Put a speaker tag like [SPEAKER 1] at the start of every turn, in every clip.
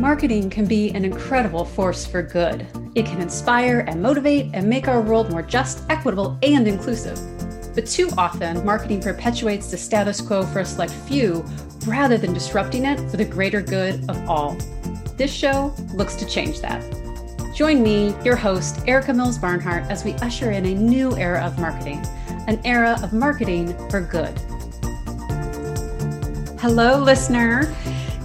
[SPEAKER 1] Marketing can be an incredible force for good. It can inspire and motivate and make our world more just, equitable, and inclusive. But too often, marketing perpetuates the status quo for a select few rather than disrupting it for the greater good of all. This show looks to change that. Join me, your host, Erica Mills Barnhart, as we usher in a new era of marketing, an era of marketing for good. Hello, listener.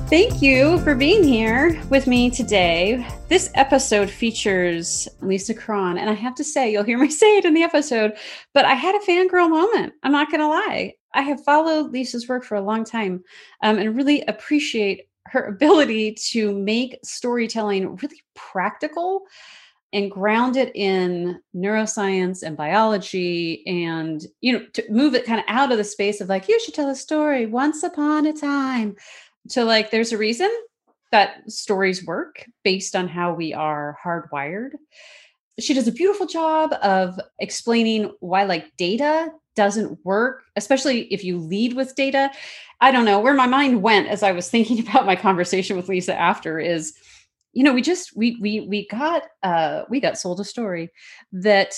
[SPEAKER 1] Thank you for being here with me today. This episode features Lisa Cron, and I have to say, you'll hear me say it in the episode, but I had a fangirl moment. I'm not going to lie. I have followed Lisa's work for a long time um, and really appreciate her ability to make storytelling really practical and ground it in neuroscience and biology and you know to move it kind of out of the space of like you should tell a story once upon a time. To like there's a reason that stories work based on how we are hardwired. She does a beautiful job of explaining why like data doesn't work especially if you lead with data. I don't know where my mind went as i was thinking about my conversation with lisa after is you know we just we we we got uh we got sold a story that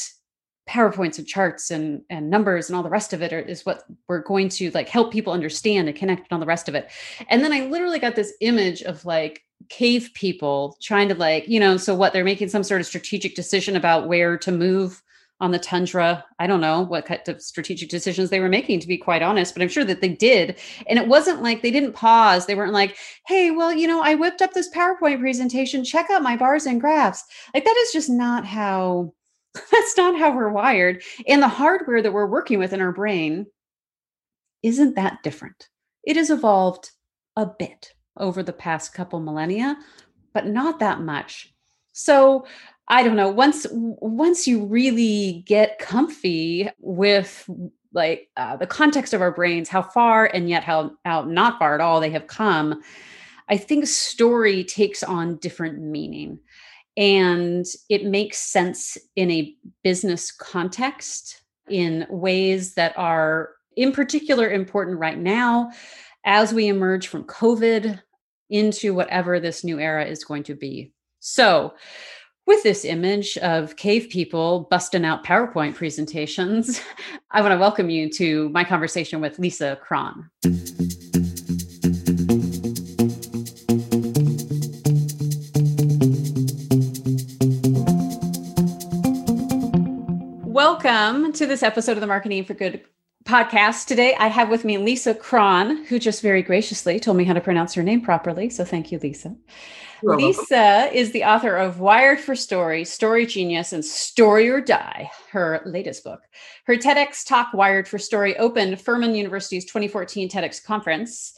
[SPEAKER 1] powerpoints and charts and and numbers and all the rest of it are, is what we're going to like help people understand and connect and all the rest of it. And then i literally got this image of like cave people trying to like you know so what they're making some sort of strategic decision about where to move on the tundra i don't know what kind of strategic decisions they were making to be quite honest but i'm sure that they did and it wasn't like they didn't pause they weren't like hey well you know i whipped up this powerpoint presentation check out my bars and graphs like that is just not how That's not how we're wired. And the hardware that we're working with in our brain isn't that different. It has evolved a bit over the past couple millennia, but not that much. So I don't know, once once you really get comfy with like uh, the context of our brains, how far and yet how, how not far at all they have come, I think story takes on different meaning. And it makes sense in a business context in ways that are in particular important right now as we emerge from covid into whatever this new era is going to be. So with this image of cave people busting out PowerPoint presentations, I want to welcome you to my conversation with Lisa Cron. Welcome to this episode of the Marketing for Good podcast. Today I have with me Lisa Cron, who just very graciously told me how to pronounce her name properly. So thank you, Lisa. Lisa is the author of Wired for Story, Story Genius, and Story or Die, her latest book. Her TEDx talk, Wired for Story, opened Furman University's 2014 TEDx conference.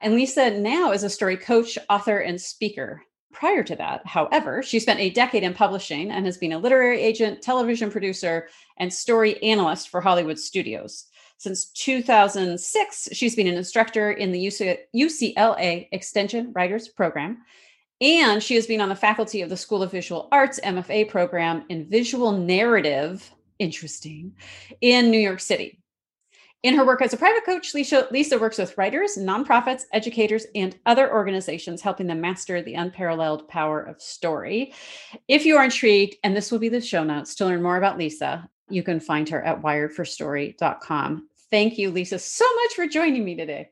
[SPEAKER 1] And Lisa now is a story coach, author, and speaker. Prior to that, however, she spent a decade in publishing and has been a literary agent, television producer, and story analyst for Hollywood studios. Since 2006, she's been an instructor in the UCLA Extension Writers Program, and she has been on the faculty of the School of Visual Arts MFA program in visual narrative, interesting, in New York City. In her work as a private coach, Lisa, Lisa works with writers, nonprofits, educators, and other organizations, helping them master the unparalleled power of story. If you are intrigued, and this will be the show notes to learn more about Lisa, you can find her at wiredforstory.com. Thank you, Lisa, so much for joining me today.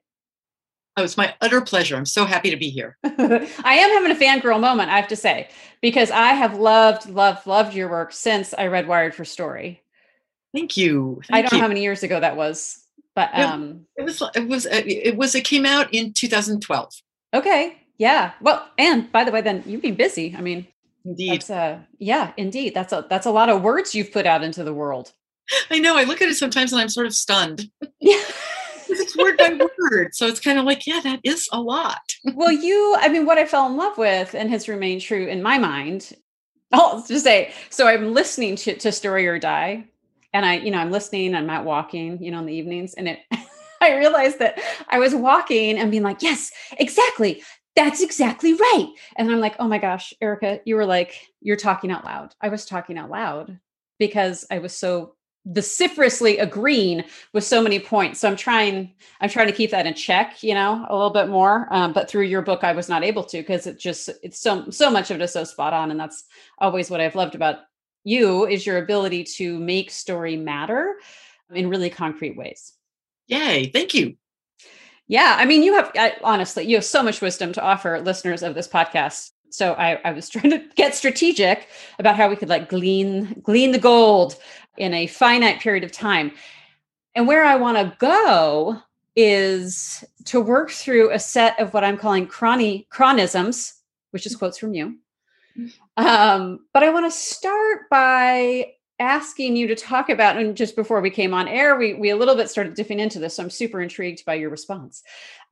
[SPEAKER 2] Oh, it's my utter pleasure. I'm so happy to be here. I
[SPEAKER 1] am having a fangirl moment, I have to say, because I have loved, loved, loved your work since I read Wired for Story.
[SPEAKER 2] Thank you.
[SPEAKER 1] Thank
[SPEAKER 2] I
[SPEAKER 1] don't
[SPEAKER 2] you.
[SPEAKER 1] know how many years ago that was, but um,
[SPEAKER 2] it, it was it was uh, it was it came out in 2012.
[SPEAKER 1] Okay, yeah. Well, and by the way, then you've been busy. I mean,
[SPEAKER 2] indeed.
[SPEAKER 1] That's a, yeah, indeed. That's a that's a lot of words you've put out into the world.
[SPEAKER 2] I know. I look at it sometimes and I'm sort of stunned. Yeah. It's word by word. So it's kind of like, yeah, that is a lot.
[SPEAKER 1] well, you, I mean, what I fell in love with and has remained true in my mind. I'll just say, so I'm listening to, to Story or Die and I, you know, I'm listening, I'm out walking, you know, in the evenings, and it I realized that I was walking and being like, yes, exactly. That's exactly right. And I'm like, oh my gosh, Erica, you were like, you're talking out loud. I was talking out loud because I was so vociferously agreeing with so many points. So i'm trying i'm trying to keep that in check you know a little bit more um, but through your book i was not able to because it just it's so so much of it is so spot on and that's always what i've loved about you is your ability to make story matter in really concrete ways.
[SPEAKER 2] Yay thank you.
[SPEAKER 1] Yeah i mean you have I, honestly you have so much wisdom to offer listeners of this podcast. So I, I was trying to get strategic about how we could like glean glean the gold in a finite period of time. And where I want to go is to work through a set of what I'm calling chrony, Cronisms, which is quotes from you. Mm-hmm. Um, but I want to start by asking you to talk about, and just before we came on air, we, we a little bit started dipping into this. So I'm super intrigued by your response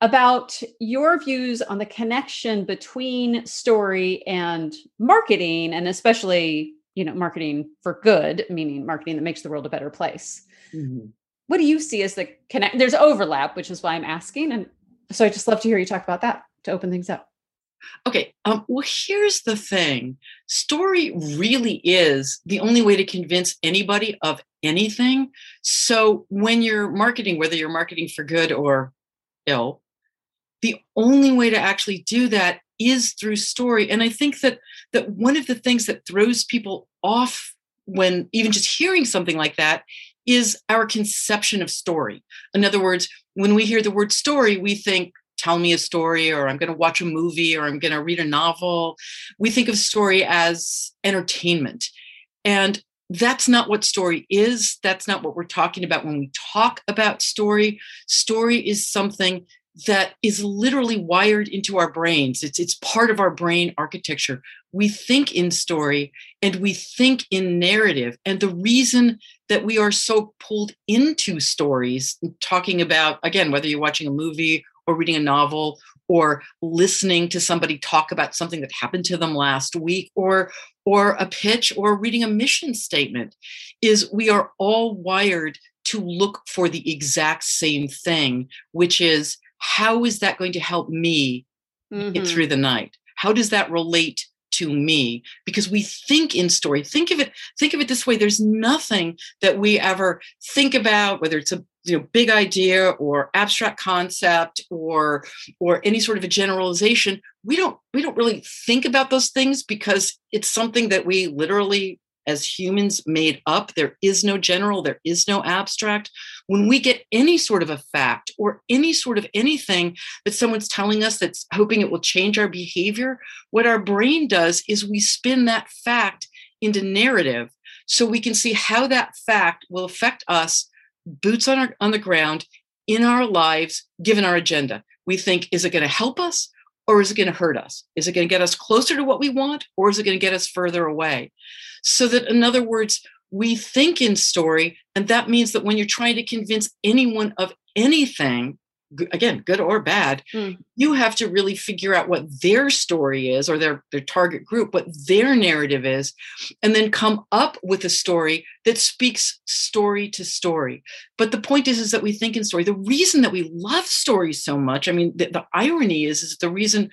[SPEAKER 1] about your views on the connection between story and marketing, and especially you know marketing for good meaning marketing that makes the world a better place. Mm-hmm. what do you see as the connect there's overlap which is why i'm asking and so i just love to hear you talk about that to open things up.
[SPEAKER 2] Okay um, well here's the thing. Story really is the only way to convince anybody of anything. So when you're marketing whether you're marketing for good or ill the only way to actually do that is through story. And i think that that one of the things that throws people off when even just hearing something like that is our conception of story. In other words when we hear the word story we think tell me a story or i'm going to watch a movie or i'm going to read a novel. We think of story as entertainment. And that's not what story is. That's not what we're talking about when we talk about story. Story is something that is literally wired into our brains. It's, it's part of our brain architecture. We think in story and we think in narrative. And the reason that we are so pulled into stories, talking about, again, whether you're watching a movie or reading a novel or listening to somebody talk about something that happened to them last week or or a pitch or reading a mission statement is we are all wired to look for the exact same thing which is how is that going to help me mm-hmm. get through the night? How does that relate to me because we think in story think of it think of it this way there's nothing that we ever think about whether it's a you know big idea or abstract concept or or any sort of a generalization we don't we don't really think about those things because it's something that we literally as humans made up. There is no general, there is no abstract. When we get any sort of a fact or any sort of anything that someone's telling us that's hoping it will change our behavior, what our brain does is we spin that fact into narrative so we can see how that fact will affect us boots on our on the ground in our lives given our agenda we think is it going to help us or is it going to hurt us? Is it going to get us closer to what we want or is it going to get us further away? So that, in other words, we think in story. And that means that when you're trying to convince anyone of anything, again good or bad mm. you have to really figure out what their story is or their their target group what their narrative is and then come up with a story that speaks story to story but the point is is that we think in story the reason that we love stories so much i mean the, the irony is is the reason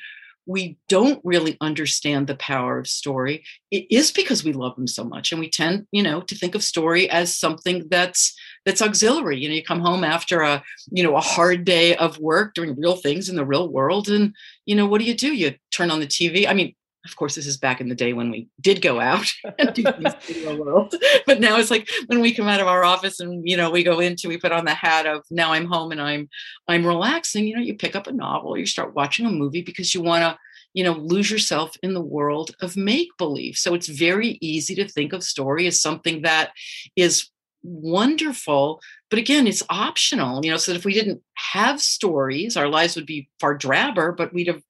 [SPEAKER 2] we don't really understand the power of story. It is because we love them so much and we tend you know to think of story as something that's that's auxiliary. You know you come home after a you know a hard day of work doing real things in the real world and you know what do you do? You turn on the tv i mean of course this is back in the day when we did go out and do things in the world but now it's like when we come out of our office and you know we go into we put on the hat of now i'm home and i'm i'm relaxing you know you pick up a novel you start watching a movie because you want to you know lose yourself in the world of make believe so it's very easy to think of story as something that is wonderful but again it's optional you know so if we didn't have stories our lives would be far drabber but we'd have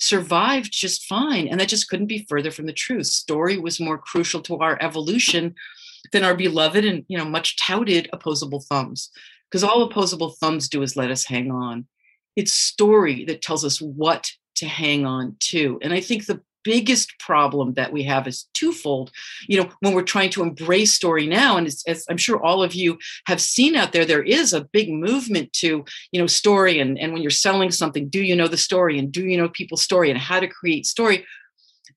[SPEAKER 2] survived just fine. And that just couldn't be further from the truth. Story was more crucial to our evolution than our beloved and you know much touted opposable thumbs. Because all opposable thumbs do is let us hang on. It's story that tells us what to hang on to. And I think the biggest problem that we have is twofold. You know, when we're trying to embrace story now, and as, I'm sure all of you have seen out there, there is a big movement to, you know, story. And, and when you're selling something, do you know the story? And do you know people's story and how to create story?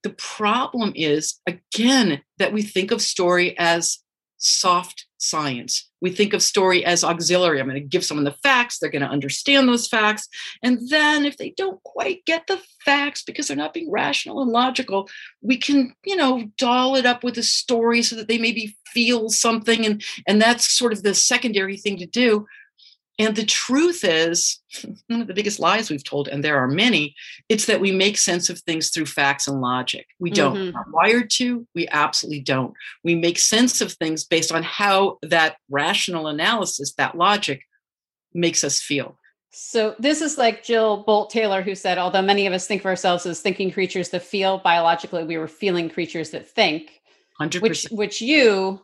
[SPEAKER 2] The problem is, again, that we think of story as soft science. We think of story as auxiliary. I'm going to give someone the facts, they're going to understand those facts. And then if they don't quite get the facts because they're not being rational and logical, we can, you know, doll it up with a story so that they maybe feel something and and that's sort of the secondary thing to do. And the truth is, one of the biggest lies we've told, and there are many, it's that we make sense of things through facts and logic. We don't. Mm-hmm. We're wired to. We absolutely don't. We make sense of things based on how that rational analysis, that logic, makes us feel.
[SPEAKER 1] So this is like Jill Bolte Taylor, who said, although many of us think of ourselves as thinking creatures that feel, biologically we were feeling creatures that think.
[SPEAKER 2] 100%.
[SPEAKER 1] Which, which you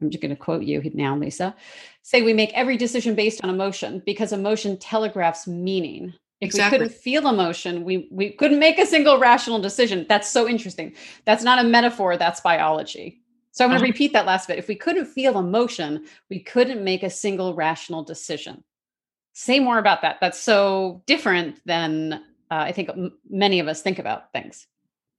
[SPEAKER 1] I'm just going to quote you now, Lisa. Say we make every decision based on emotion because emotion telegraphs meaning. If exactly. we couldn't feel emotion, we we couldn't make a single rational decision. That's so interesting. That's not a metaphor, that's biology. So I'm going to uh-huh. repeat that last bit. If we couldn't feel emotion, we couldn't make a single rational decision. Say more about that. That's so different than uh, I think m- many of us think about things.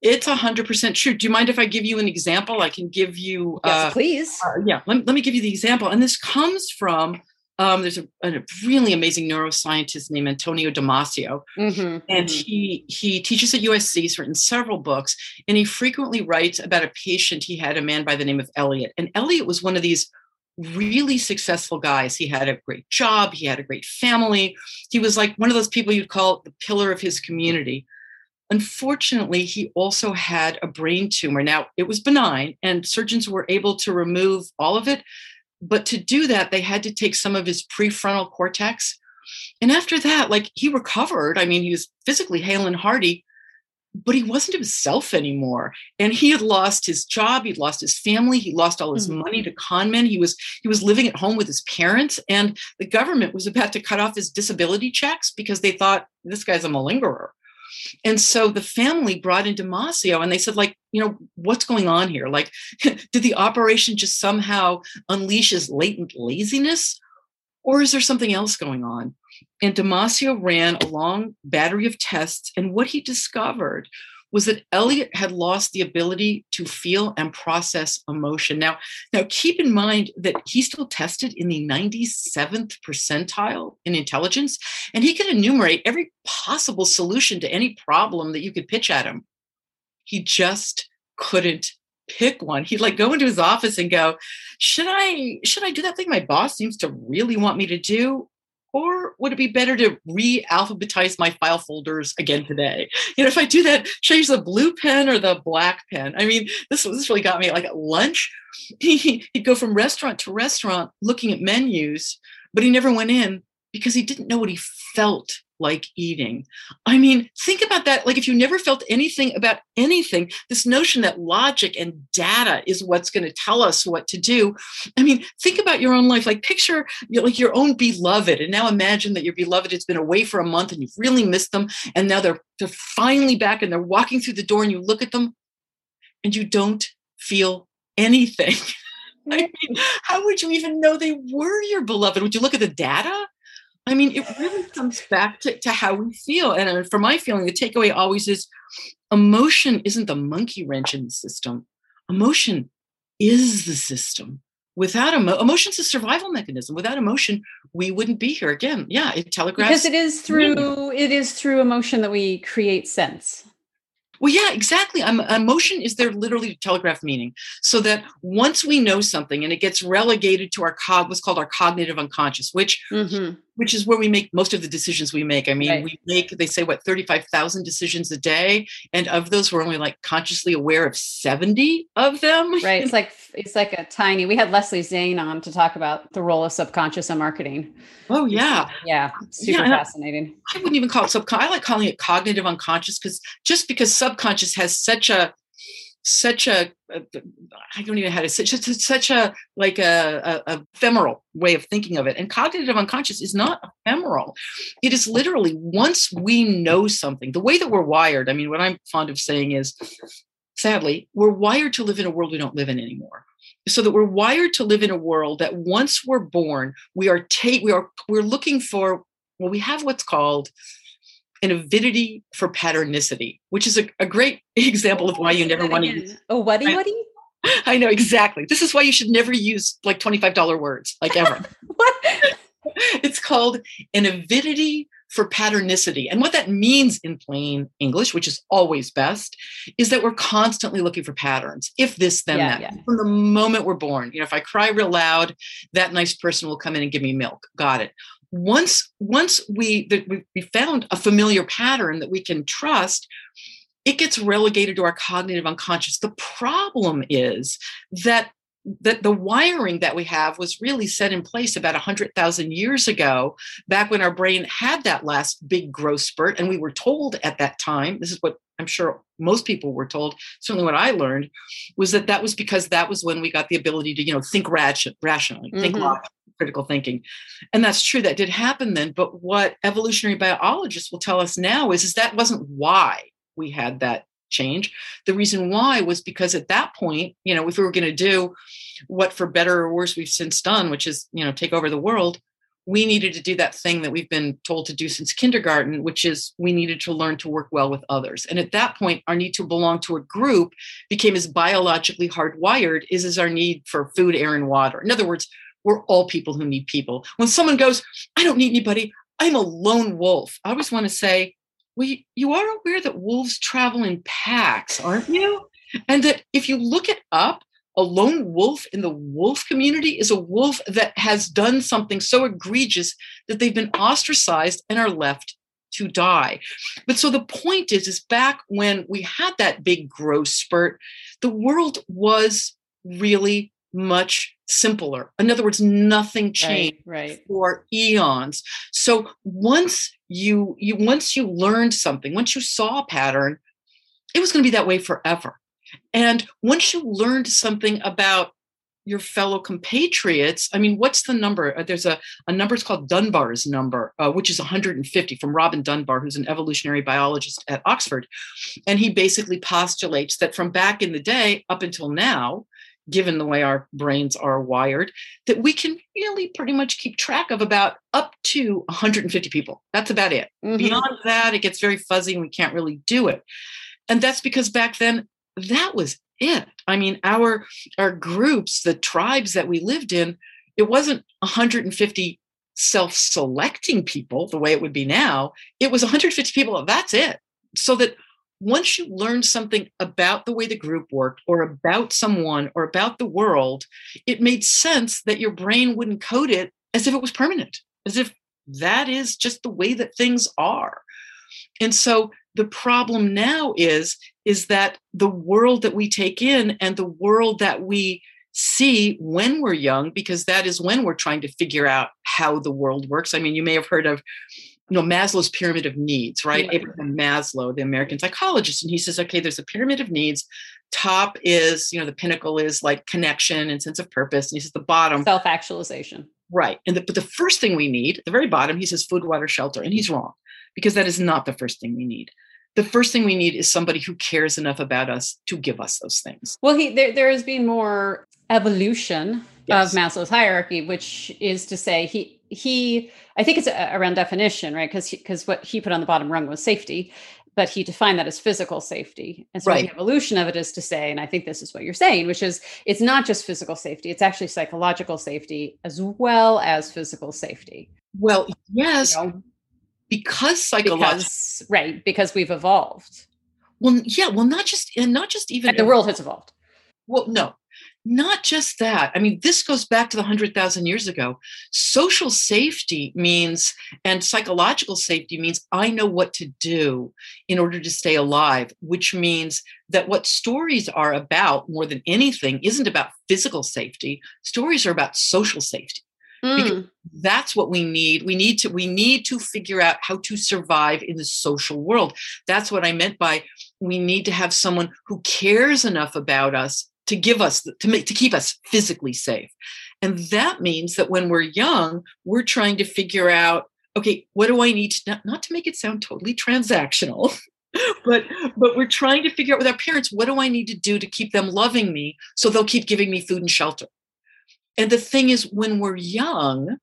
[SPEAKER 2] It's a hundred percent true. Do you mind if I give you an example? I can give you.
[SPEAKER 1] Yes, uh, please.
[SPEAKER 2] Uh, yeah, let, let me give you the example. And this comes from um, there's a, a, really amazing neuroscientist named Antonio Damasio, mm-hmm, and mm-hmm. he he teaches at USC. He's written several books, and he frequently writes about a patient he had, a man by the name of Elliot. And Elliot was one of these really successful guys. He had a great job, he had a great family. He was like one of those people you'd call the pillar of his community. Unfortunately, he also had a brain tumor. Now, it was benign, and surgeons were able to remove all of it. But to do that, they had to take some of his prefrontal cortex. And after that, like he recovered. I mean, he was physically hale and hearty, but he wasn't himself anymore. And he had lost his job, he'd lost his family, he lost all his mm-hmm. money to con men. He was he was living at home with his parents, and the government was about to cut off his disability checks because they thought this guy's a malingerer. And so the family brought in Damasio and they said, like, you know, what's going on here? Like, did the operation just somehow unleash his latent laziness? Or is there something else going on? And Damasio ran a long battery of tests. And what he discovered was that Elliot had lost the ability to feel and process emotion. Now, now keep in mind that he still tested in the 97th percentile in intelligence, and he could enumerate every possible solution to any problem that you could pitch at him. He just couldn't pick one. He'd like go into his office and go, "Should I should I do that thing my boss seems to really want me to do or would it be better to re-alphabetize my file folders again today? You know, if I do that, should I use the blue pen or the black pen? I mean, this this really got me like at lunch. He, he'd go from restaurant to restaurant looking at menus, but he never went in because he didn't know what he felt like eating. I mean, think about that. Like, if you never felt anything about anything, this notion that logic and data is what's going to tell us what to do. I mean, think about your own life. Like, picture you know, like your own beloved, and now imagine that your beloved has been away for a month and you've really missed them, and now they're they're finally back and they're walking through the door, and you look at them, and you don't feel anything. I mean, mm. how would you even know they were your beloved? Would you look at the data? I mean, it really comes back to, to how we feel. And uh, for my feeling, the takeaway always is emotion isn't the monkey wrench in the system. Emotion is the system. Without emo- emotion's a survival mechanism. Without emotion, we wouldn't be here. Again, yeah, it telegraphs.
[SPEAKER 1] Because it is through it is through emotion that we create sense.
[SPEAKER 2] Well, yeah, exactly. Um, emotion is there literally to telegraph meaning, so that once we know something and it gets relegated to our cog, what's called our cognitive unconscious, which mm-hmm which is where we make most of the decisions we make. I mean, right. we make, they say, what, 35,000 decisions a day. And of those, we're only like consciously aware of 70 of them.
[SPEAKER 1] Right. It's like, it's like a tiny, we had Leslie Zane on to talk about the role of subconscious in marketing.
[SPEAKER 2] Oh, yeah.
[SPEAKER 1] Yeah. Super yeah, fascinating.
[SPEAKER 2] I, I, wouldn't even call it subconscious. I like calling it cognitive unconscious because just because subconscious has such a, such a I don't even know how to say such a, such a like a, a, a, ephemeral way of thinking of it. And cognitive unconscious is not ephemeral. It is literally once we know something, the way that we're wired. I mean, what I'm fond of saying is, sadly, we're wired to live in a world we don't live in anymore. So that we're wired to live in a world that once we're born, we are take we are we're looking for. Well, we have what's called an avidity for patternicity, which is a, a great example of why you never want to use.
[SPEAKER 1] Oh, whaty, whaty?
[SPEAKER 2] I know exactly. This is why you should never use like $25 words, like ever. it's called an avidity for patternicity. And what that means in plain English, which is always best, is that we're constantly looking for patterns. If this, then yeah, that. Yeah. From the moment we're born. You know, if I cry real loud, that nice person will come in and give me milk. Got it. Once once we we found a familiar pattern that we can trust, it gets relegated to our cognitive unconscious. The problem is that that the wiring that we have was really set in place about 100,000 years ago, back when our brain had that last big growth spurt. And we were told at that time, this is what I'm sure most people were told, certainly what I learned, was that that was because that was when we got the ability to, you know, think ration, rationally, mm-hmm. think critical thinking. And that's true, that did happen then. But what evolutionary biologists will tell us now is, is that wasn't why we had that change. The reason why was because at that point, you know, if we were going to do what for better or worse we've since done, which is, you know, take over the world, we needed to do that thing that we've been told to do since kindergarten, which is we needed to learn to work well with others. And at that point, our need to belong to a group became as biologically hardwired as is our need for food, air, and water. In other words, we're all people who need people. When someone goes, I don't need anybody, I'm a lone wolf. I always want to say, well, you are aware that wolves travel in packs, aren't you? And that if you look it up, a lone wolf in the wolf community is a wolf that has done something so egregious that they've been ostracized and are left to die. But so the point is, is back when we had that big growth spurt, the world was really much simpler. In other words, nothing changed
[SPEAKER 1] right, right.
[SPEAKER 2] for eons. So once you you once you learned something, once you saw a pattern, it was going to be that way forever. And once you learned something about your fellow compatriots, I mean, what's the number? Uh, there's a, a number, it's called Dunbar's number, uh, which is 150 from Robin Dunbar, who's an evolutionary biologist at Oxford. And he basically postulates that from back in the day up until now, given the way our brains are wired, that we can really pretty much keep track of about up to 150 people. That's about it. Mm-hmm. Beyond that, it gets very fuzzy and we can't really do it. And that's because back then, that was it. I mean, our our groups, the tribes that we lived in, it wasn't 150 self-selecting people the way it would be now. It was 150 people. That's it. So that once you learned something about the way the group worked or about someone or about the world, it made sense that your brain wouldn't code it as if it was permanent, as if that is just the way that things are. And so the problem now is is that the world that we take in and the world that we see when we're young because that is when we're trying to figure out how the world works. I mean, you may have heard of you know Maslow's pyramid of needs, right? Yeah. Abraham Maslow, the American psychologist, and he says, okay, there's a pyramid of needs. Top is, you know, the pinnacle is like connection and sense of purpose, and he says the bottom
[SPEAKER 1] self-actualization,
[SPEAKER 2] right? And the, but the first thing we need, at the very bottom, he says food, water, shelter, and he's wrong because that is not the first thing we need. The first thing we need is somebody who cares enough about us to give us those things.
[SPEAKER 1] Well, he there, there has been more evolution yes. of Maslow's hierarchy, which is to say he he i think it's around definition right? Because because what he put on the bottom rung was safety but he defined that as physical safety. And so right. the evolution of it is to say and i think this is what you're saying which is it's not just physical safety it's actually psychological safety as well as physical safety.
[SPEAKER 2] Well yes you know, because psychological
[SPEAKER 1] right because we've evolved.
[SPEAKER 2] Well yeah well not just and not just even
[SPEAKER 1] and the world has evolved.
[SPEAKER 2] Well no not just that. I mean, this goes back to the 100,000 years ago. Social safety means, and psychological safety means, I know what to do in order to stay alive, which means that what stories are about more than anything isn't about physical safety. Stories are about social safety. Mm. that's what we need we need to we need to figure out how to survive in the social world that's what i meant by we need to have someone who cares enough about us to give us to make to keep us physically safe. And that means that when we're young we're trying to figure out okay what do i need to not, not to make it sound totally transactional but but we're trying to figure out with our parents what do i need to do to keep them loving me so they'll keep giving me food and shelter? And the thing is when we're young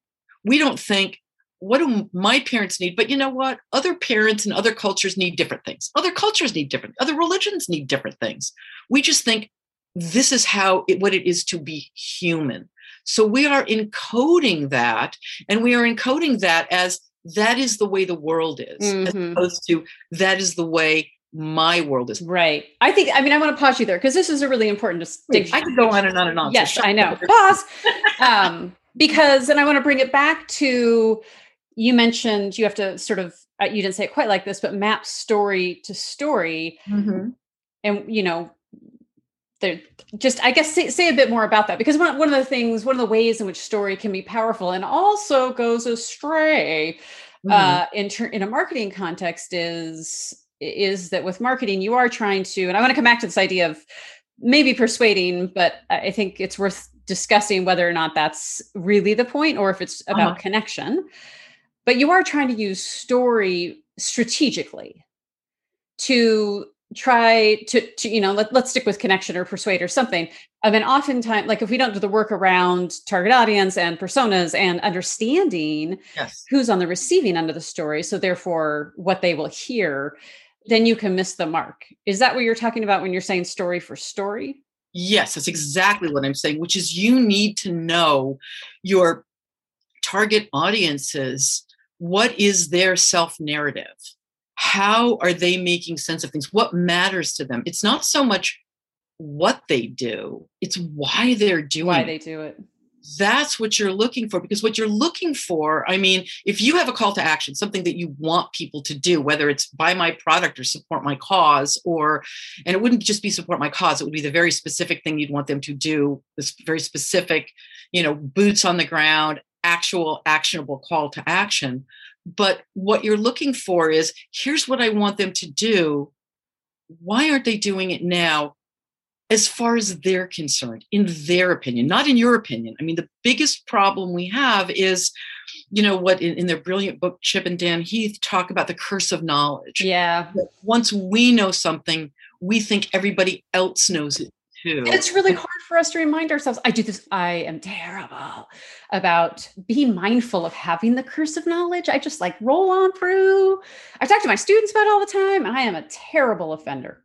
[SPEAKER 2] we don't think what do my parents need? But you know what? Other parents and other cultures need different things. Other cultures need different other religions need different things. We just think this is how it, what it is to be human. So we are encoding that, and we are encoding that as that is the way the world is, mm-hmm. as opposed to that is the way my world is.
[SPEAKER 1] Right. I think, I mean, I want to pause you there because this is a really important distinction.
[SPEAKER 2] I could go on and on and on.
[SPEAKER 1] Yes, so I know. Pause. um, because, and I want to bring it back to you mentioned you have to sort of, uh, you didn't say it quite like this, but map story to story. Mm-hmm. And, you know, there just i guess say, say, a bit more about that because one, one of the things one of the ways in which story can be powerful and also goes astray mm-hmm. uh, in ter- in a marketing context is is that with marketing you are trying to and i want to come back to this idea of maybe persuading but i think it's worth discussing whether or not that's really the point or if it's about uh-huh. connection but you are trying to use story strategically to try to, to you know let, let's stick with connection or persuade or something i mean oftentimes like if we don't do the work around target audience and personas and understanding
[SPEAKER 2] yes.
[SPEAKER 1] who's on the receiving end of the story so therefore what they will hear then you can miss the mark. Is that what you're talking about when you're saying story for story?
[SPEAKER 2] Yes that's exactly what i'm saying which is you need to know your target audiences what is their self narrative how are they making sense of things? What matters to them? It's not so much what they do it's why they're doing
[SPEAKER 1] why they do it.
[SPEAKER 2] That's what you're looking for because what you're looking for i mean if you have a call to action something that you want people to do whether it's buy my product or support my cause or and it wouldn't just be support my cause it would be the very specific thing you'd want them to do this very specific you know boots on the ground actual actionable call to action but what you're looking for is here's what I want them to do. Why aren't they doing it now? As far as they're concerned, in their opinion, not in your opinion. I mean, the biggest problem we have is, you know, what in, in their brilliant book, Chip and Dan Heath talk about the curse of knowledge.
[SPEAKER 1] Yeah.
[SPEAKER 2] Once we know something, we think everybody else knows it too.
[SPEAKER 1] It's really hard for us to remind ourselves. I do this, I am terrible about being mindful of having the curse of knowledge. I just like roll on through. I talk to my students about all the time, and I am a terrible offender.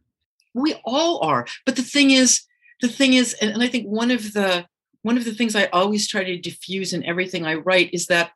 [SPEAKER 2] We all are. But the thing is, the thing is, and, and I think one of the one of the things I always try to diffuse in everything I write is that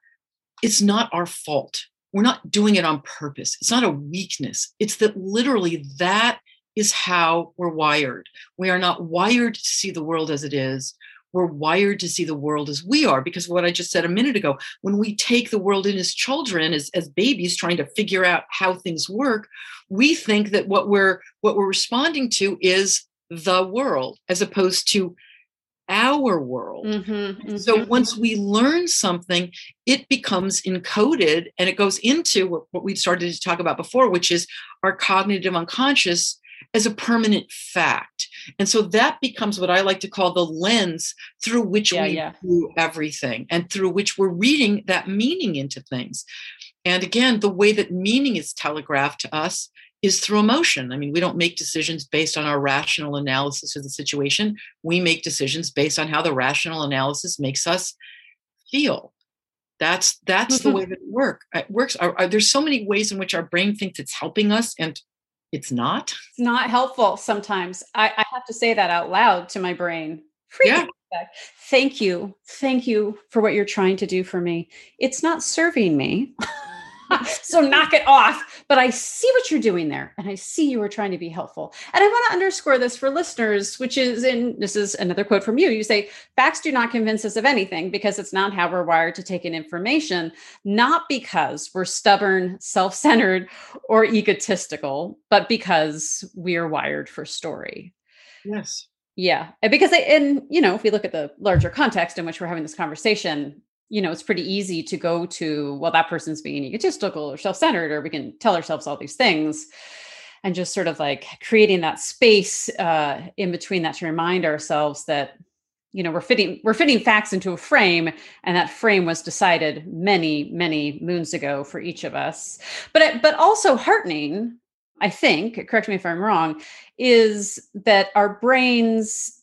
[SPEAKER 2] it's not our fault. We're not doing it on purpose. It's not a weakness. It's that literally that is how we're wired. We are not wired to see the world as it is. We're wired to see the world as we are because what I just said a minute ago, when we take the world in as children, as, as babies trying to figure out how things work, we think that what we're what we're responding to is the world as opposed to our world. Mm-hmm, mm-hmm. So once we learn something, it becomes encoded and it goes into what, what we started to talk about before, which is our cognitive unconscious as a permanent fact. And so that becomes what I like to call the lens through which yeah, we yeah. view everything and through which we're reading that meaning into things. And again, the way that meaning is telegraphed to us is through emotion. I mean, we don't make decisions based on our rational analysis of the situation. We make decisions based on how the rational analysis makes us feel. That's that's mm-hmm. the way that it work. It works. Are, are, there's so many ways in which our brain thinks it's helping us, and it's not?
[SPEAKER 1] It's not helpful sometimes. I, I have to say that out loud to my brain.
[SPEAKER 2] Yeah.
[SPEAKER 1] thank you. Thank you for what you're trying to do for me. It's not serving me so knock it off. But I see what you're doing there. And I see you were trying to be helpful. And I want to underscore this for listeners, which is in this is another quote from you. You say, facts do not convince us of anything because it's not how we're wired to take in information, not because we're stubborn, self centered, or egotistical, but because we are wired for story.
[SPEAKER 2] Yes.
[SPEAKER 1] Yeah. Because, I, and, you know, if we look at the larger context in which we're having this conversation, you know, it's pretty easy to go to, well, that person's being egotistical or self centered, or we can tell ourselves all these things and just sort of like creating that space uh, in between that to remind ourselves that you know we're fitting we're fitting facts into a frame and that frame was decided many many moons ago for each of us. But but also heartening i think correct me if i'm wrong is that our brains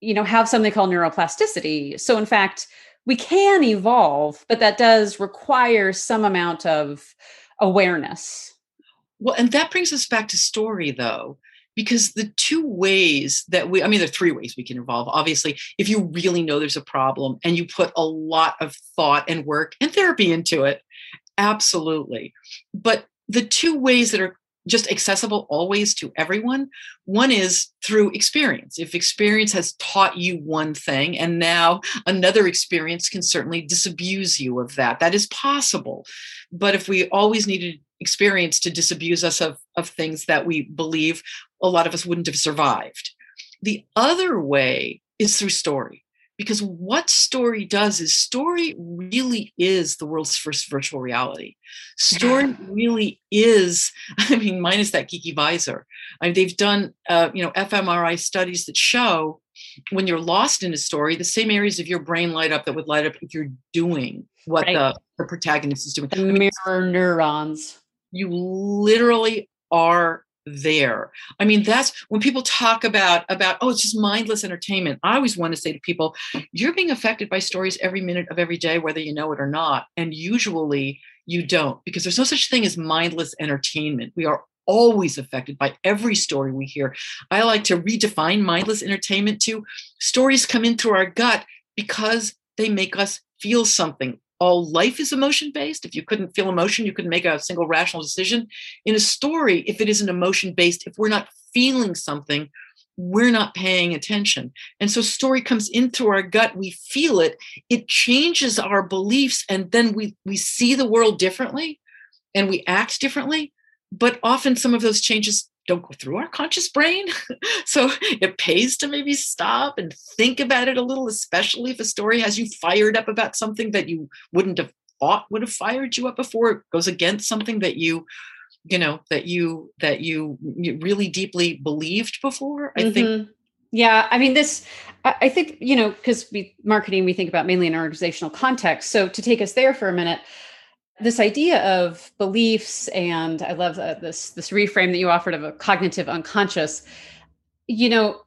[SPEAKER 1] you know have something called neuroplasticity. So in fact we can evolve, but that does require some amount of awareness.
[SPEAKER 2] Well, and that brings us back to story, though, because the two ways that we, I mean, there are three ways we can evolve. Obviously, if you really know there's a problem and you put a lot of thought and work and therapy into it, absolutely. But the two ways that are just accessible always to everyone. One is through experience. If experience has taught you one thing and now another experience can certainly disabuse you of that, that is possible. But if we always needed experience to disabuse us of, of things that we believe, a lot of us wouldn't have survived. The other way is through story because what story does is story really is the world's first virtual reality. Story really is i mean minus that geeky visor. I mean, they've done uh, you know fmri studies that show when you're lost in a story the same areas of your brain light up that would light up if you're doing what right. the, the protagonist is doing.
[SPEAKER 1] The mirror neurons.
[SPEAKER 2] You literally are there. I mean that's when people talk about about oh it's just mindless entertainment i always want to say to people you're being affected by stories every minute of every day whether you know it or not and usually you don't because there's no such thing as mindless entertainment. We are always affected by every story we hear. I like to redefine mindless entertainment to stories come in through our gut because they make us feel something all life is emotion based. If you couldn't feel emotion, you couldn't make a single rational decision. In a story, if it isn't emotion based, if we're not feeling something, we're not paying attention. And so story comes into our gut, we feel it, it changes our beliefs, and then we we see the world differently and we act differently. But often some of those changes don't go through our conscious brain. so it pays to maybe stop and think about it a little, especially if a story has you fired up about something that you wouldn't have thought would have fired you up before. It goes against something that you you know that you that you, really deeply believed before i mm-hmm. think
[SPEAKER 1] yeah i mean this i think you know because we marketing we think about mainly in organizational context so to take us there for a minute this idea of beliefs and i love uh, this this reframe that you offered of a cognitive unconscious you know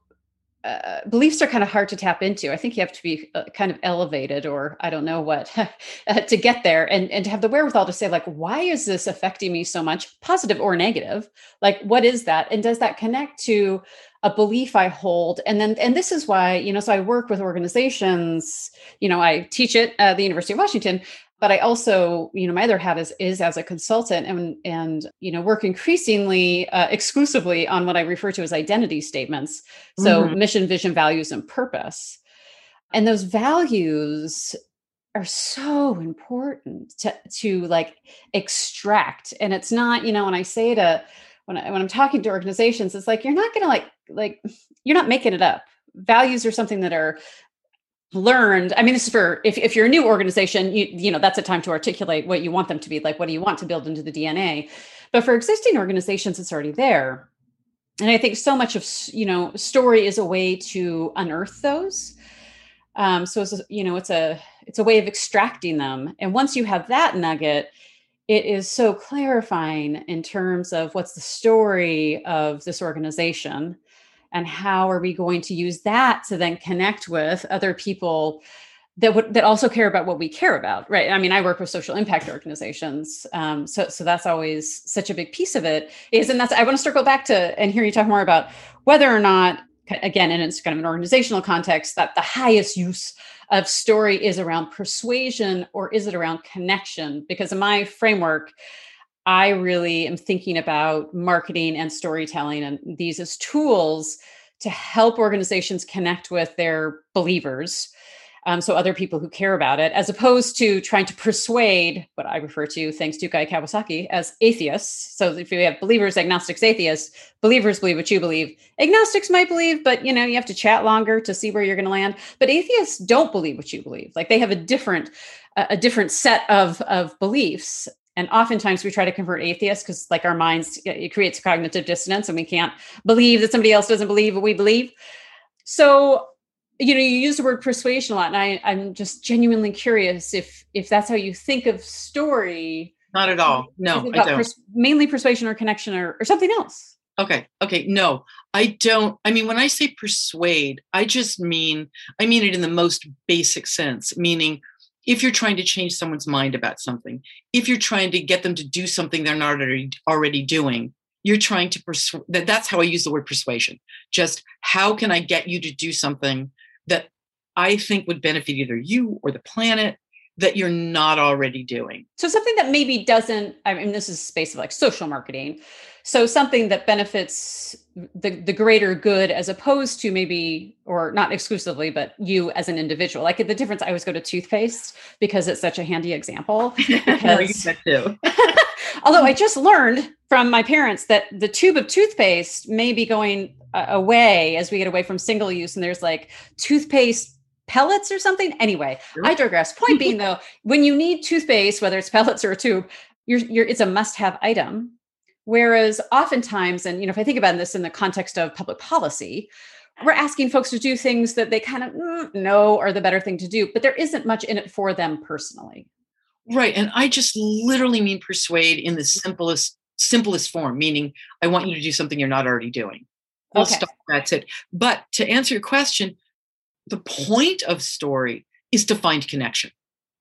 [SPEAKER 1] uh, beliefs are kind of hard to tap into. I think you have to be uh, kind of elevated, or I don't know what, uh, to get there, and and to have the wherewithal to say like, why is this affecting me so much, positive or negative? Like, what is that, and does that connect to a belief I hold? And then, and this is why you know, so I work with organizations. You know, I teach it at the University of Washington, but I also, you know, my other hat is is as a consultant and and you know work increasingly uh, exclusively on what I refer to as identity statements. So mm-hmm. mission, vision, values, and purpose. And those values are so important to to like extract. And it's not, you know, when I say to when I when I'm talking to organizations, it's like you're not going to like like you're not making it up values are something that are learned i mean this is for if, if you're a new organization you you know that's a time to articulate what you want them to be like what do you want to build into the dna but for existing organizations it's already there. And i think so much of you know story is a way to unearth those. Um, so it's a, you know it's a it's a way of extracting them. And once you have that nugget it is so clarifying in terms of what's the story of this organization and how are we going to use that to then connect with other people that would that also care about what we care about right? I mean i work with social impact organizations um, so so that's always such a big piece of it is and that's i want to circle back to and hear you talk more about whether or not again and it's kind of an organizational context that the highest use of story is around persuasion or is it around connection? Because in my framework I really am thinking about marketing and storytelling and these as tools to help organizations connect with their believers. Um, so other people who care about it, as opposed to trying to persuade what I refer to, thanks to Guy Kawasaki, as atheists. So if you have believers, agnostics, atheists, believers believe what you believe. Agnostics might believe, but you know you have to chat longer to see where you're going to land. But atheists don't believe what you believe. Like they have a different a different set of of beliefs and oftentimes we try to convert atheists because like our minds uh, it creates cognitive dissonance and we can't believe that somebody else doesn't believe what we believe. So you know you use the word persuasion a lot and I, i'm just genuinely curious if if that's how you think of story.
[SPEAKER 2] Not at all. No I don't. Pers-
[SPEAKER 1] mainly persuasion or connection or, or something else?
[SPEAKER 2] Okay okay no i don't i mean when i say persuade i just mean i mean it in the most basic sense meaning if you're trying to change someone's mind about something, if you're trying to get them to do something they're not already, already doing, you're trying to persuade that that's how i use the word persuasion. Just how can i get you to do something that i think would benefit either you or the planet that you're not already doing?
[SPEAKER 1] So something that maybe doesn't i mean this is a space of like social marketing so something that benefits the the greater good as opposed to maybe or not exclusively but you as an individual. Like the difference i always go to toothpaste because it's such a handy example because, although i just learned from my parents that the tube of toothpaste may be going uh, away as we get away from single use and there's like toothpaste pellets or something. Anyway sure. i digress. Point being though when you need toothpaste whether it's pellets or a tube you're, you're it's a must have item Whereas oftentimes, and you know, if I think about this in the context of public policy, we're asking folks to do things that they kind of mm, know are the better thing to do, but there isn't much in it for them personally.
[SPEAKER 2] Right. And I just literally mean persuade in the simplest, simplest form, meaning I want you to do something you're not already doing. Okay. stop, that's it. But to answer your question, the point of story is to find connection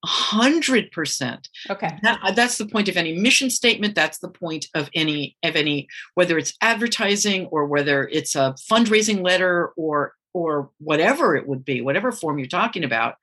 [SPEAKER 2] hundred percent.
[SPEAKER 1] Okay.
[SPEAKER 2] That, uh, that's the point of any mission statement. That's the point of any of any whether it's advertising or whether it's a fundraising letter or or whatever it would be, whatever form you're talking about.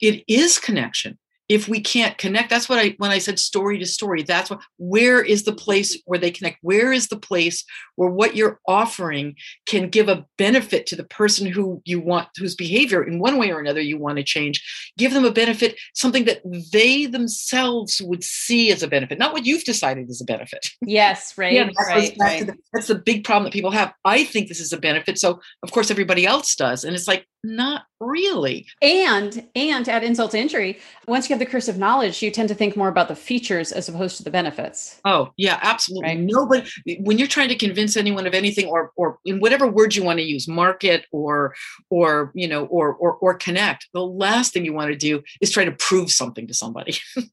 [SPEAKER 2] It is connection if we can't connect that's what i when i said story to story that's what where is the place where they connect? Where is the place where what you're offering can give a benefit to the person who you want whose behavior in one way or another you want to change? Give them a benefit something that they themselves would see as a benefit not what you've decided is a benefit.
[SPEAKER 1] Yes right yeah, that's, right,
[SPEAKER 2] right. The, that's the big problem that people have. I think this is a benefit so of course everybody else does and it's like not really.
[SPEAKER 1] And and at insult to injury once you have the curse of knowledge you tend to think more about the features as opposed to the benefits.
[SPEAKER 2] Oh yeah absolutely. Right? nobody when you're trying to convince anyone of anything or or in whatever words you want to use market or or you know or or, or connect the last thing you want to do is try to prove something to somebody.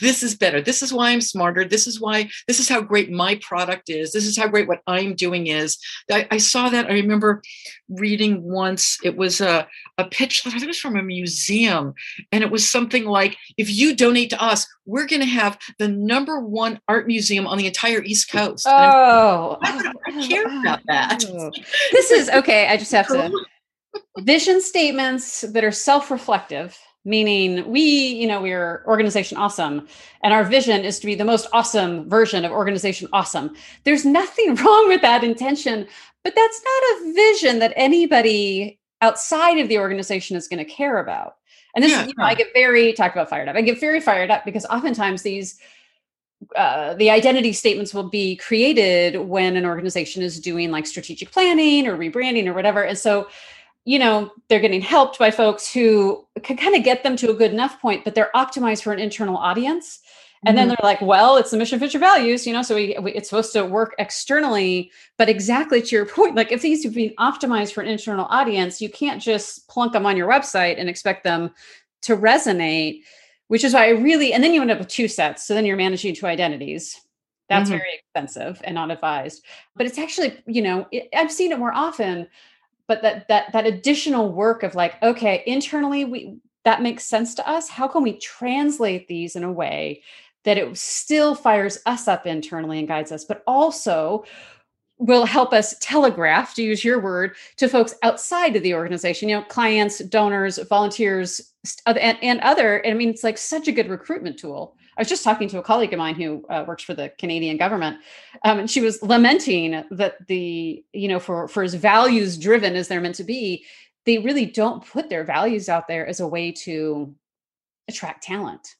[SPEAKER 2] This is better. This is why i'm smarter. This is why this is how great my product is. This is how great what i'm doing is. I, I saw that i remember reading once it was a, a pitch that I think it was from a museum. And it was something like, if you donate to us, we're going to have the number one art museum on the entire East Coast.
[SPEAKER 1] Oh,
[SPEAKER 2] I, I care about that.
[SPEAKER 1] This is okay. I just have to vision statements that are self-reflective meaning we you know we're organization awesome and our vision is to be the most awesome version of organization awesome there's nothing wrong with that intention but that's not a vision that anybody outside of the organization is going to care about. And this yeah, is, you know, I get very talked about fired up. I get very fired up because oftentimes these uh, the identity statements will be created when an organization is doing like strategic planning or rebranding or whatever. And so, you know, they're getting helped by folks who can kind of get them to a good enough point, but they're optimized for an internal audience. And then mm-hmm. they're like, well, it's the mission, future values, you know, so we, we, it's supposed to work externally. But exactly to your point, like if these have been optimized for an internal audience, you can't just plunk them on your website and expect them to resonate, which is why I really, and then you end up with two sets. So then you're managing two identities. That's mm-hmm. very expensive and not advised. But it's actually, you know, it, I've seen it more often. But that that that additional work of like, okay, internally we that makes sense to us. How can we translate these in a way that it still fires us up internally and guides us, but also will help us telegraph, to use your word, to folks outside of the organization, you know, clients, donors, volunteers, and, and other. I mean, it's like such a good recruitment tool. I was just talking to a colleague of mine who uh, works for the Canadian government, um, and she was lamenting that the, you know, for for as values driven as they're meant to be, they really don't put their values out there as a way to attract talent.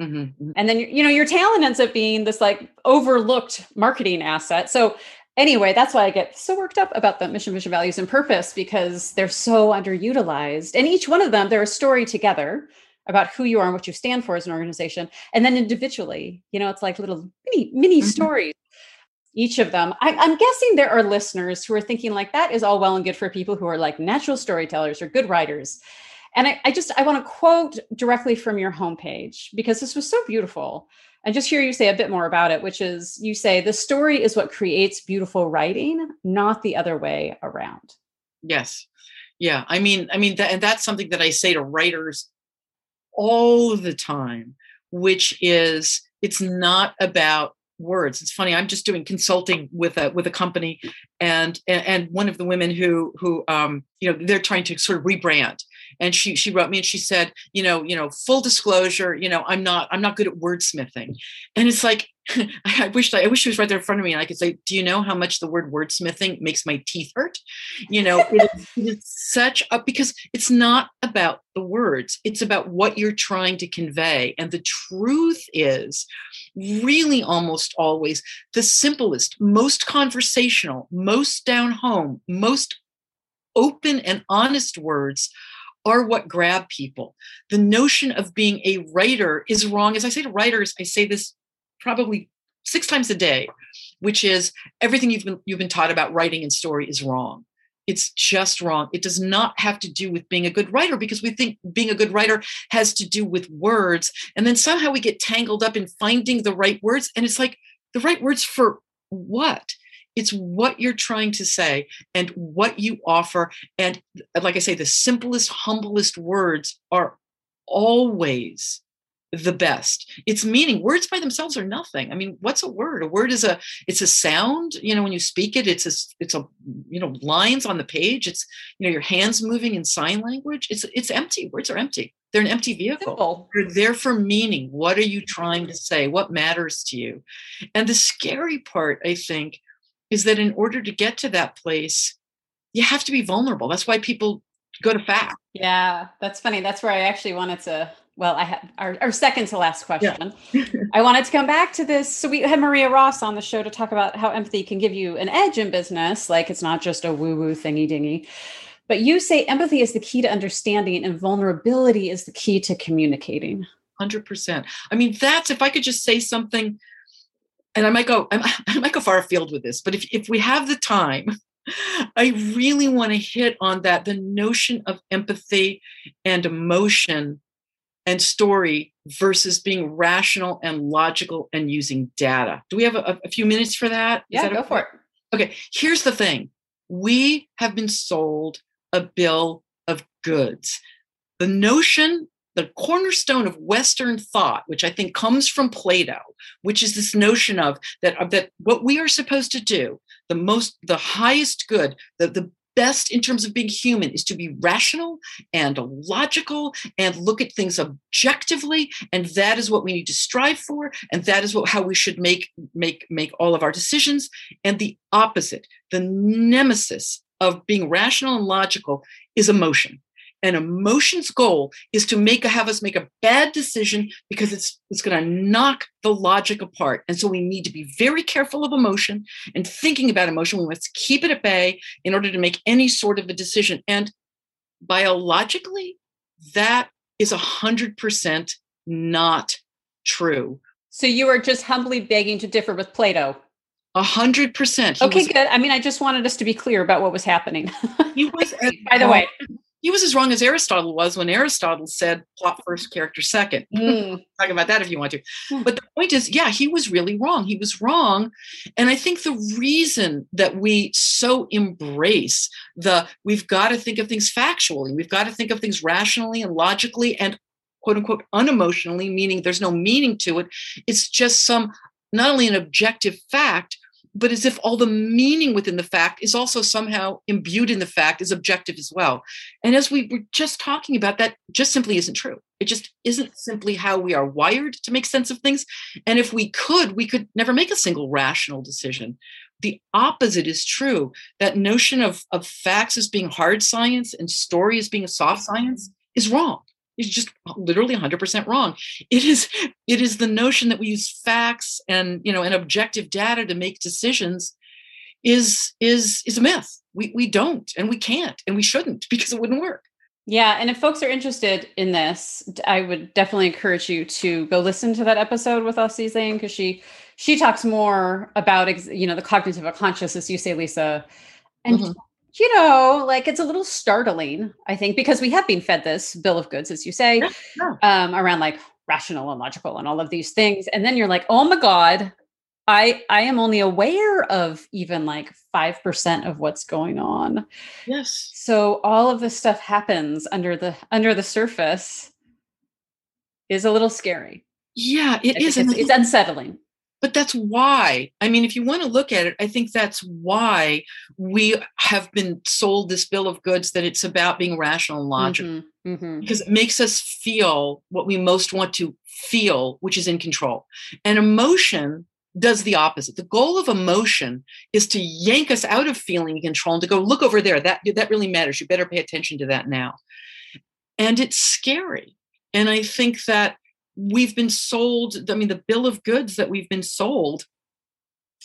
[SPEAKER 1] Mm-hmm, mm-hmm. And then you know your talent ends up being this like overlooked marketing asset. So anyway, that's why I get so worked up about the mission, vision, values, and purpose because they're so underutilized. And each one of them, they're a story together about who you are and what you stand for as an organization. And then individually, you know, it's like little mini mini mm-hmm. stories. Each of them. I, I'm guessing there are listeners who are thinking like that is all well and good for people who are like natural storytellers or good writers. And I, I just I want to quote directly from your homepage because this was so beautiful. And just hear you say a bit more about it, which is you say the story is what creates beautiful writing, not the other way around.
[SPEAKER 2] Yes. Yeah. I mean, I mean, that, and that's something that I say to writers all the time, which is it's not about words it's funny i'm just doing consulting with a with a company and and one of the women who who um you know they're trying to sort of rebrand and she she wrote me and she said you know you know full disclosure you know i'm not i'm not good at wordsmithing and it's like I wish I, I wish she was right there in front of me and I could say, "Do you know how much the word wordsmithing makes my teeth hurt?" You know, it is, it is such a because it's not about the words; it's about what you're trying to convey. And the truth is, really, almost always the simplest, most conversational, most down home, most open and honest words are what grab people. The notion of being a writer is wrong. As I say to writers, I say this probably six times a day, which is everything you've been you've been taught about writing and story is wrong. It's just wrong. It does not have to do with being a good writer because we think being a good writer has to do with words. And then somehow we get tangled up in finding the right words. And it's like the right words for what? It's what you're trying to say and what you offer. And like I say, the simplest, humblest words are always the best. It's meaning words by themselves are nothing. I mean what's a word? A word is a it's a sound you know when you speak it it's a it's a you know lines on the page. It's you know your hands moving in sign language. It's it's empty. Words are empty. They're an empty vehicle. Simple. they're there for meaning. What are you trying to say? What matters to you? And the scary part i think is that in order to get to that place you have to be vulnerable that's why people go to fact
[SPEAKER 1] yeah that's funny that's where i actually wanted to well, I had our, our second to last question. Yeah. I wanted to come back to this. So we had Maria Ross on the show to talk about how empathy can give you an edge in business. Like it's not just a woo-woo thingy dingy. But you say empathy is the key to understanding and vulnerability is the key to communicating.
[SPEAKER 2] 100%. I mean, that's if I could just say something, and I might go, I might go far afield with this, but if, if we have the time, I really want to hit on that the notion of empathy and emotion and story versus being rational and logical and using data. Do we have a, a few minutes for that?
[SPEAKER 1] Yeah,
[SPEAKER 2] that
[SPEAKER 1] go for it.
[SPEAKER 2] Okay, here's the thing we have been sold a bill of goods. The notion, the cornerstone of Western thought, which I think comes from Plato, which is this notion of that, of that what we are supposed to do, the most, the highest good, the, the best in terms of being human is to be rational and logical and look at things objectively and that is what we need to strive for and that is what how we should make make make all of our decisions and the opposite the nemesis of being rational and logical is emotion and emotion's goal is to make have us make a bad decision because it's it's going to knock the logic apart and so we need to be very careful of emotion and thinking about emotion we must keep it at bay in order to make any sort of a decision and biologically that is a hundred percent not true
[SPEAKER 1] so you are just humbly begging to differ with plato
[SPEAKER 2] a hundred percent.
[SPEAKER 1] Okay, was, good. I mean, I just wanted us to be clear about what was happening.
[SPEAKER 2] he was,
[SPEAKER 1] by the way,
[SPEAKER 2] he was as wrong as Aristotle was when Aristotle said plot first, character second. Mm. Talk about that if you want to. Hmm. But the point is, yeah, he was really wrong. He was wrong. And I think the reason that we so embrace the we've got to think of things factually, we've got to think of things rationally and logically and quote unquote unemotionally, meaning there's no meaning to it. It's just some not only an objective fact, but as if all the meaning within the fact is also somehow imbued in the fact is objective as well. And as we were just talking about, that just simply isn't true. It just isn't simply how we are wired to make sense of things. And if we could, we could never make a single rational decision. The opposite is true. That notion of, of facts as being hard science and story as being a soft science is wrong is just literally 100% wrong. It is it is the notion that we use facts and you know and objective data to make decisions is is is a myth. We we don't and we can't and we shouldn't because it wouldn't work.
[SPEAKER 1] Yeah and if folks are interested in this i would definitely encourage you to go listen to that episode with us Zane because she she talks more about you know the cognitive consciousness you say lisa and mm-hmm you know, like it's a little startling, I think, because we have been fed this bill of goods, as you say, yeah, yeah. Um, around like rational and logical and all of these things. And then you're like, oh my God, I I am only aware of even like 5% of what's going on.
[SPEAKER 2] Yes.
[SPEAKER 1] So all of this stuff happens under the under the surface is a little scary.
[SPEAKER 2] Yeah, it is.
[SPEAKER 1] It's, it's unsettling
[SPEAKER 2] but that's why i mean if you want to look at it i think that's why we have been sold this bill of goods that it's about being rational and logical. Mm-hmm, mm-hmm. because it makes us feel what we most want to feel which is in control. And emotion does the opposite. The goal of emotion is to yank us out of feeling in control and to go look over there that that really matters. You better pay attention to that now. And it's scary. And i think that we've been sold i mean the bill of goods that we've been sold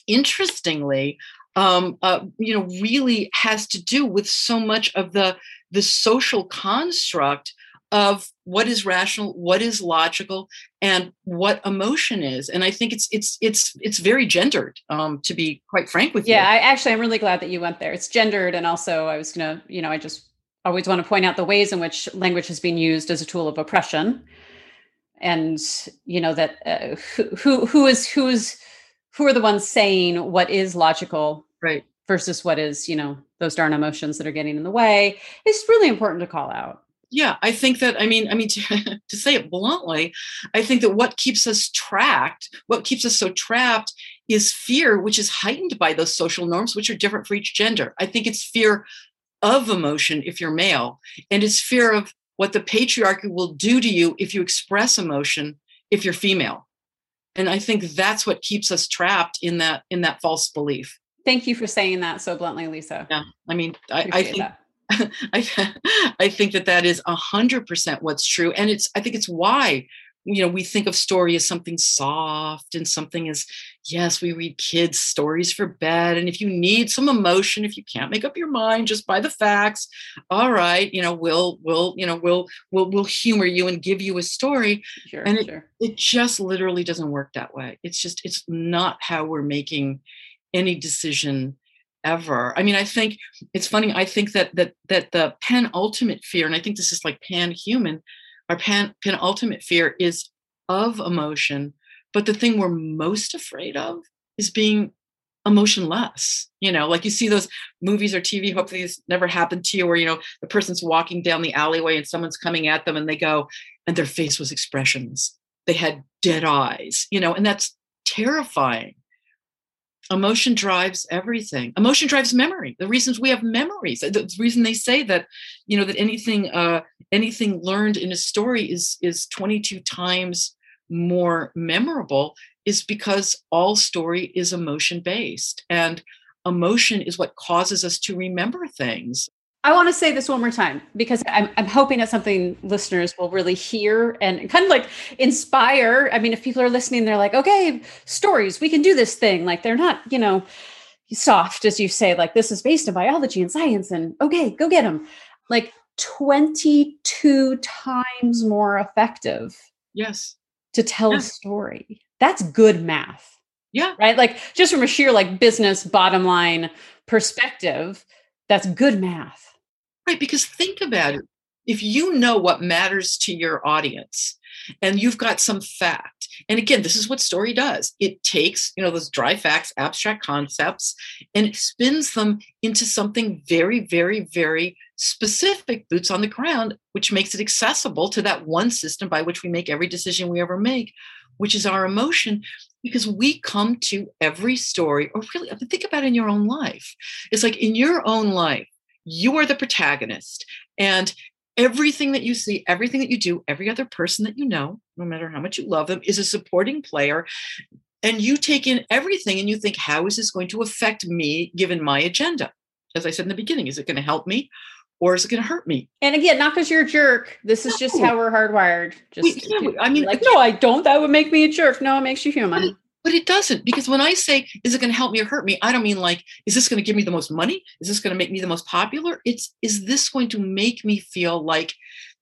[SPEAKER 2] interestingly um, uh, you know really has to do with so much of the the social construct of what is rational what is logical and what emotion is. And i think it's it's it's it's very gendered um to be quite frank with
[SPEAKER 1] yeah,
[SPEAKER 2] you.
[SPEAKER 1] Yeah i actually i'm really glad that you went there. It's gendered and also i was gonna you know i just always want to point out the ways in which language has been used as a tool of oppression and you know that uh, who who is who's who are the ones saying what is logical
[SPEAKER 2] right.
[SPEAKER 1] versus what is you know those darn emotions that are getting in the way it's really important to call out.
[SPEAKER 2] Yeah i think that i mean i mean to, to say it bluntly i think that what keeps us tracked what keeps us so trapped is fear which is heightened by those social norms which are different for each gender. I think it's fear of emotion if you're male and it's fear of what the patriarchy will do to you if you express emotion if you're female. And i think that's what keeps us trapped in that in that false belief.
[SPEAKER 1] Thank you for saying that so bluntly lisa.
[SPEAKER 2] Yeah i mean i, I think I, I think that that is a hundred percent what's true. And it's i think it's why you know we think of story as something soft and something as yes we read kids stories for bed and if you need some emotion if you can't make up your mind just by the facts. All right you know we'll we'll you know we'll we'll we'll humor you and give you a story
[SPEAKER 1] sure,
[SPEAKER 2] and it,
[SPEAKER 1] sure.
[SPEAKER 2] it just literally doesn't work that way. It's just it's not how we're making any decision ever. I mean i think it's funny i think that that that the penultimate fear and i think this is like pan human our pan, penultimate fear is of emotion, but the thing we're most afraid of is being emotionless. You know, like you see those movies or TV, hopefully this never happened to you, where, you know, the person's walking down the alleyway and someone's coming at them and they go, and their face was expressionless. They had dead eyes, you know, and that's terrifying emotion drives everything. Emotion drives memory. The reasons we have memories. The reason they say that you know that anything uh anything learned in a story is is 22 times more memorable is because all story is emotion based and emotion is what causes us to remember things
[SPEAKER 1] I want to say this one more time because I'm, I'm hoping that something listeners will really hear and kind of like inspire. I mean, if people are listening, they're like, okay, stories, we can do this thing. Like they're not, you know, soft, as you say, like this is based in biology and science and okay, go get them. Like 22 times more effective.
[SPEAKER 2] Yes.
[SPEAKER 1] To tell a story. That's good math.
[SPEAKER 2] Yeah.
[SPEAKER 1] Right. Like just from a sheer like business bottom line perspective, that's good math.
[SPEAKER 2] Right. Because think about it. If you know what matters to your audience and you've got some fact, and again, this is what story does it takes, you know, those dry facts, abstract concepts, and it spins them into something very, very, very specific, boots on the ground, which makes it accessible to that one system by which we make every decision we ever make, which is our emotion because we come to every story or really think about it in your own life it's like in your own life you are the protagonist and everything that you see everything that you do every other person that you know no matter how much you love them is a supporting player and you take in everything and you think how is this going to affect me given my agenda as i said in the beginning is it going to help me or is it going to hurt me?
[SPEAKER 1] And again, not because you're a jerk. This is no. just how we're hardwired. Just
[SPEAKER 2] we, yeah, I mean,
[SPEAKER 1] like, no, I don't. That would make me a jerk. No, it makes you human.
[SPEAKER 2] But it, doesn't because when I say, is it going to help me or hurt me? I don't mean like, is this going to give me the most money? Is this going to make me the most popular? It's, is this going to make me feel like,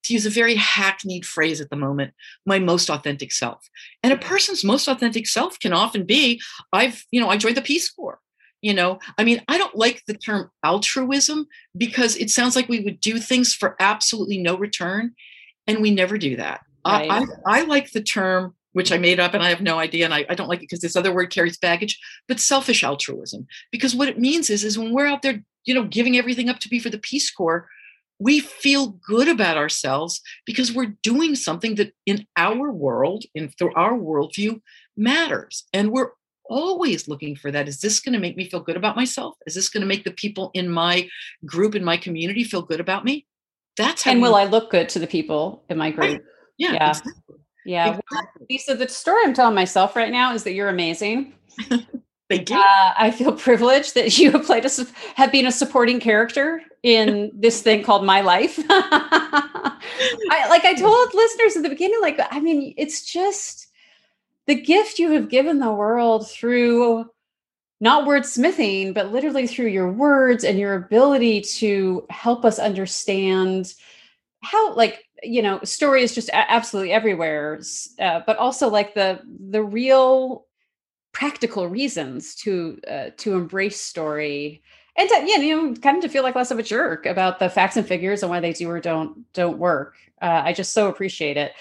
[SPEAKER 2] to use a very hackneyed phrase at the moment, my most authentic self? And a person's most authentic self can often be, I've, you know, I joined the Peace Corps you know i mean i don't like the term altruism because it sounds like we would do things for absolutely no return and we never do that right. I, I, I, like the term which i made up and i have no idea and i, I don't like it because this other word carries baggage but selfish altruism because what it means is is when we're out there you know giving everything up to be for the peace corps we feel good about ourselves because we're doing something that in our world in through our worldview matters and we're always looking for that. Is this going to make me feel good about myself? Is this going to make the people in my group, in my community feel good about me? That's
[SPEAKER 1] how. And will I look good to the people in my group?
[SPEAKER 2] Yeah. Yeah. Exactly.
[SPEAKER 1] Yeah. Exactly. Lisa, the story I'm telling myself right now is that you're amazing.
[SPEAKER 2] Thank you. Uh,
[SPEAKER 1] I feel privileged that you have played a have been a supporting character in this thing called my life. I, like I told listeners at the beginning, like I mean, it's just the gift you have given the world through not wordsmithing, but literally through your words and your ability to help us understand how, like, you know, story is just absolutely everywhere, uh, but also like the the real practical reasons to uh, to embrace story and to, you know kind of to feel like less of a jerk about the facts and figures and why they do or don't don't work. Uh, i just so appreciate it.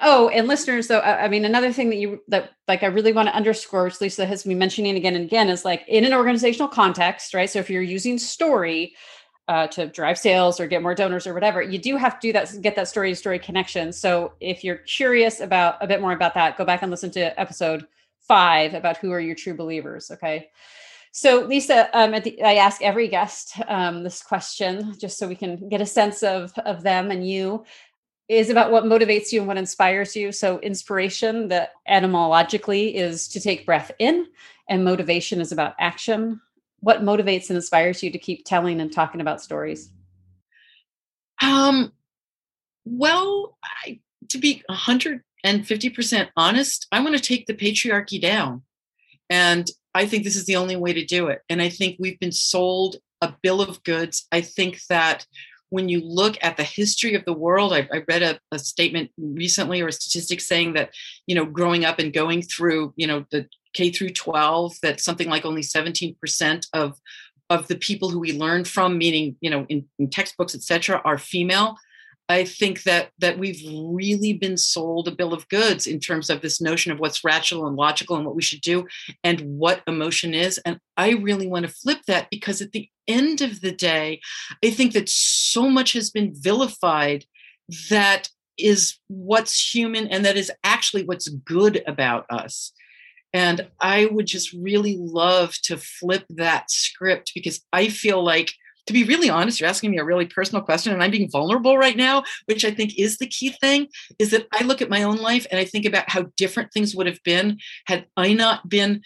[SPEAKER 1] Oh and listeners though I, I mean another thing that you that like i really want to underscore which lisa has been mentioning again and again is like in an organizational context right? So if you're using story uh, to drive sales or get more donors or whatever you do have to do that get that story to story connection so if you're curious about a bit more about that go back and listen to episode five about who are your true believers. Okay. So, Lisa, um, the, I ask every guest um, this question just so we can get a sense of, of them and you is about what motivates you and what inspires you. So, inspiration, that etymologically is to take breath in, and motivation is about action. What motivates and inspires you to keep telling and talking about stories?
[SPEAKER 2] Um, well, I, to be a hundred and 50% honest, I want to take the patriarchy down. And I think this is the only way to do it. And I think we've been sold a bill of goods. I think that when you look at the history of the world, I, I read a, a, statement recently or a statistic saying that, you know, growing up and going through, you know, the K through 12, that something like only 17% of of the people who we learn from, meaning, you know, in, in textbooks, et cetera, are female. I think that that we've really been sold a bill of goods in terms of this notion of what's rational and logical and what we should do and what emotion is. And I really want to flip that because at the end of the day, I think that so much has been vilified that is what's human and that is actually what's good about us. And I would just really love to flip that script because I feel like to be really honest, you're asking me a really personal question, and I'm being vulnerable right now, which I think is the key thing. Is that I look at my own life and I think about how different things would have been had I not been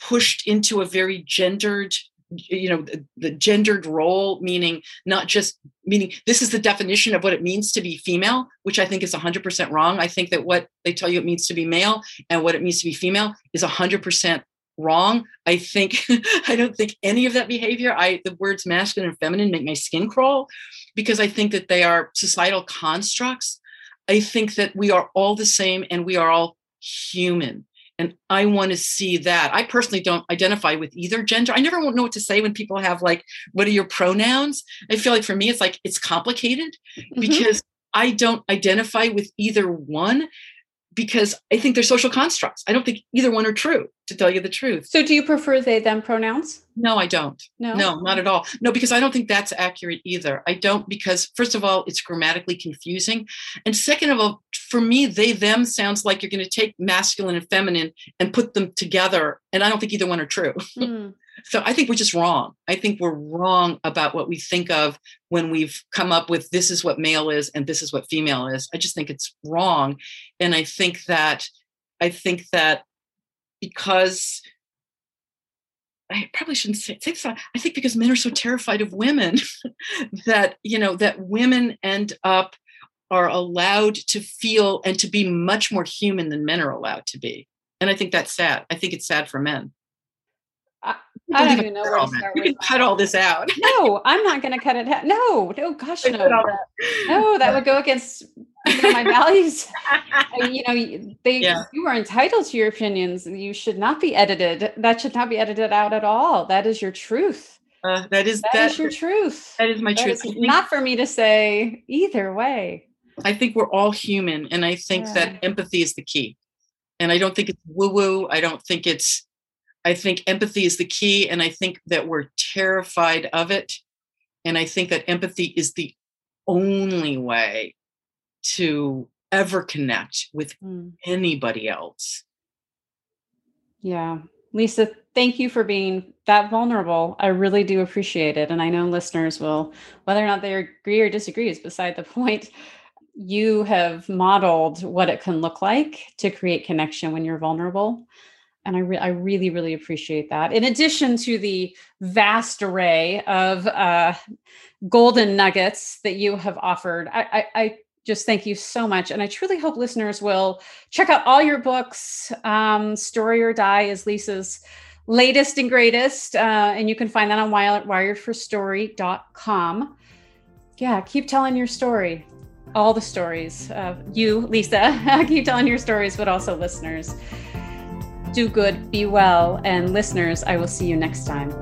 [SPEAKER 2] pushed into a very gendered you know the, the, gendered role meaning not just meaning this is the definition of what it means to be female which i think is 100% wrong i think that what they tell you it means to be male and what it means to be female is 100% wrong. I think I don't think any of that behavior. I the words masculine and feminine make my skin crawl because I think that they are societal constructs. I think that we are all the same and we are all human. And I want to see that. I personally don't identify with either gender. I never know what to say when people have like, what are your pronouns? I feel like for me, it's like it's complicated mm-hmm. because I don't identify with either one because I think they're social constructs. I don't think either one are true, to tell you the truth.
[SPEAKER 1] So, do you prefer they them pronouns?
[SPEAKER 2] No, I don't. No, no, not at all. No, because I don't think that's accurate either. I don't because first of all, it's grammatically confusing, and second of all, for me, they them sounds like you're going to take masculine and feminine and put them together, and I don't think either one are true. Mm. So I think we're just wrong. I think we're wrong about what we think of when we've come up with this is what male is and this is what female is. I just think it's wrong. And I think that I think that because I probably shouldn't say, say this. I think because men are so terrified of women that you know that women end up are allowed to feel and to be much more human than men are allowed to be. And I think that's sad. I think it's sad for men.
[SPEAKER 1] I, don't even know where to start.
[SPEAKER 2] You can cut all this out.
[SPEAKER 1] no, I'm not going to cut it out. No, no, gosh, no. No, that would go against you know, my values. you know, they yeah. you are entitled to your opinions. You should not be edited. That should not be edited out at all. That is your truth.
[SPEAKER 2] Uh, that is
[SPEAKER 1] that, that is your truth.
[SPEAKER 2] That is my that truth.
[SPEAKER 1] Is not for me to say either way.
[SPEAKER 2] I think we're all human, and I think yeah. that empathy is the key. And I don't think it's woo woo. I don't think it's I think empathy is the key, and I think that we're terrified of it. And I think that empathy is the only way to ever connect with mm. anybody else.
[SPEAKER 1] Yeah. Lisa, thank you for being that vulnerable. I really do appreciate it. And I know listeners will, whether or not they agree or disagree is beside the point. You have modeled what it can look like to create connection when you're vulnerable. And I, re- I really, really appreciate that. In addition to the vast array of uh, golden nuggets that you have offered, I, I, I just thank you so much. And I truly hope listeners will check out all your books. Um, Story or Die is Lisa's latest and greatest. Uh, and you can find that on wiredforstory.com. Yeah, keep telling your story. All the stories. Uh, you, Lisa, keep telling your stories, but also listeners. Do good, be well. And listeners, I will see you next time.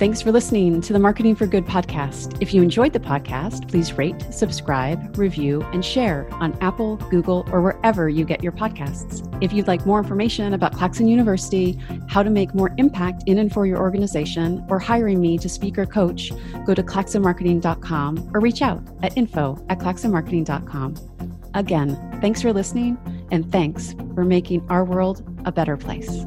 [SPEAKER 1] Thanks for listening to the Marketing for Good podcast. If you enjoyed the podcast, please rate, subscribe, review, and share on Apple, Google, or wherever you get your podcasts. If you'd like more information about Claxon University, how to make more impact in and for your organization, or hiring me to speak or coach, go to claxonmarketing.com or reach out at info at claxonmarketing.com. Again, thanks for listening, and thanks for making our world a better place.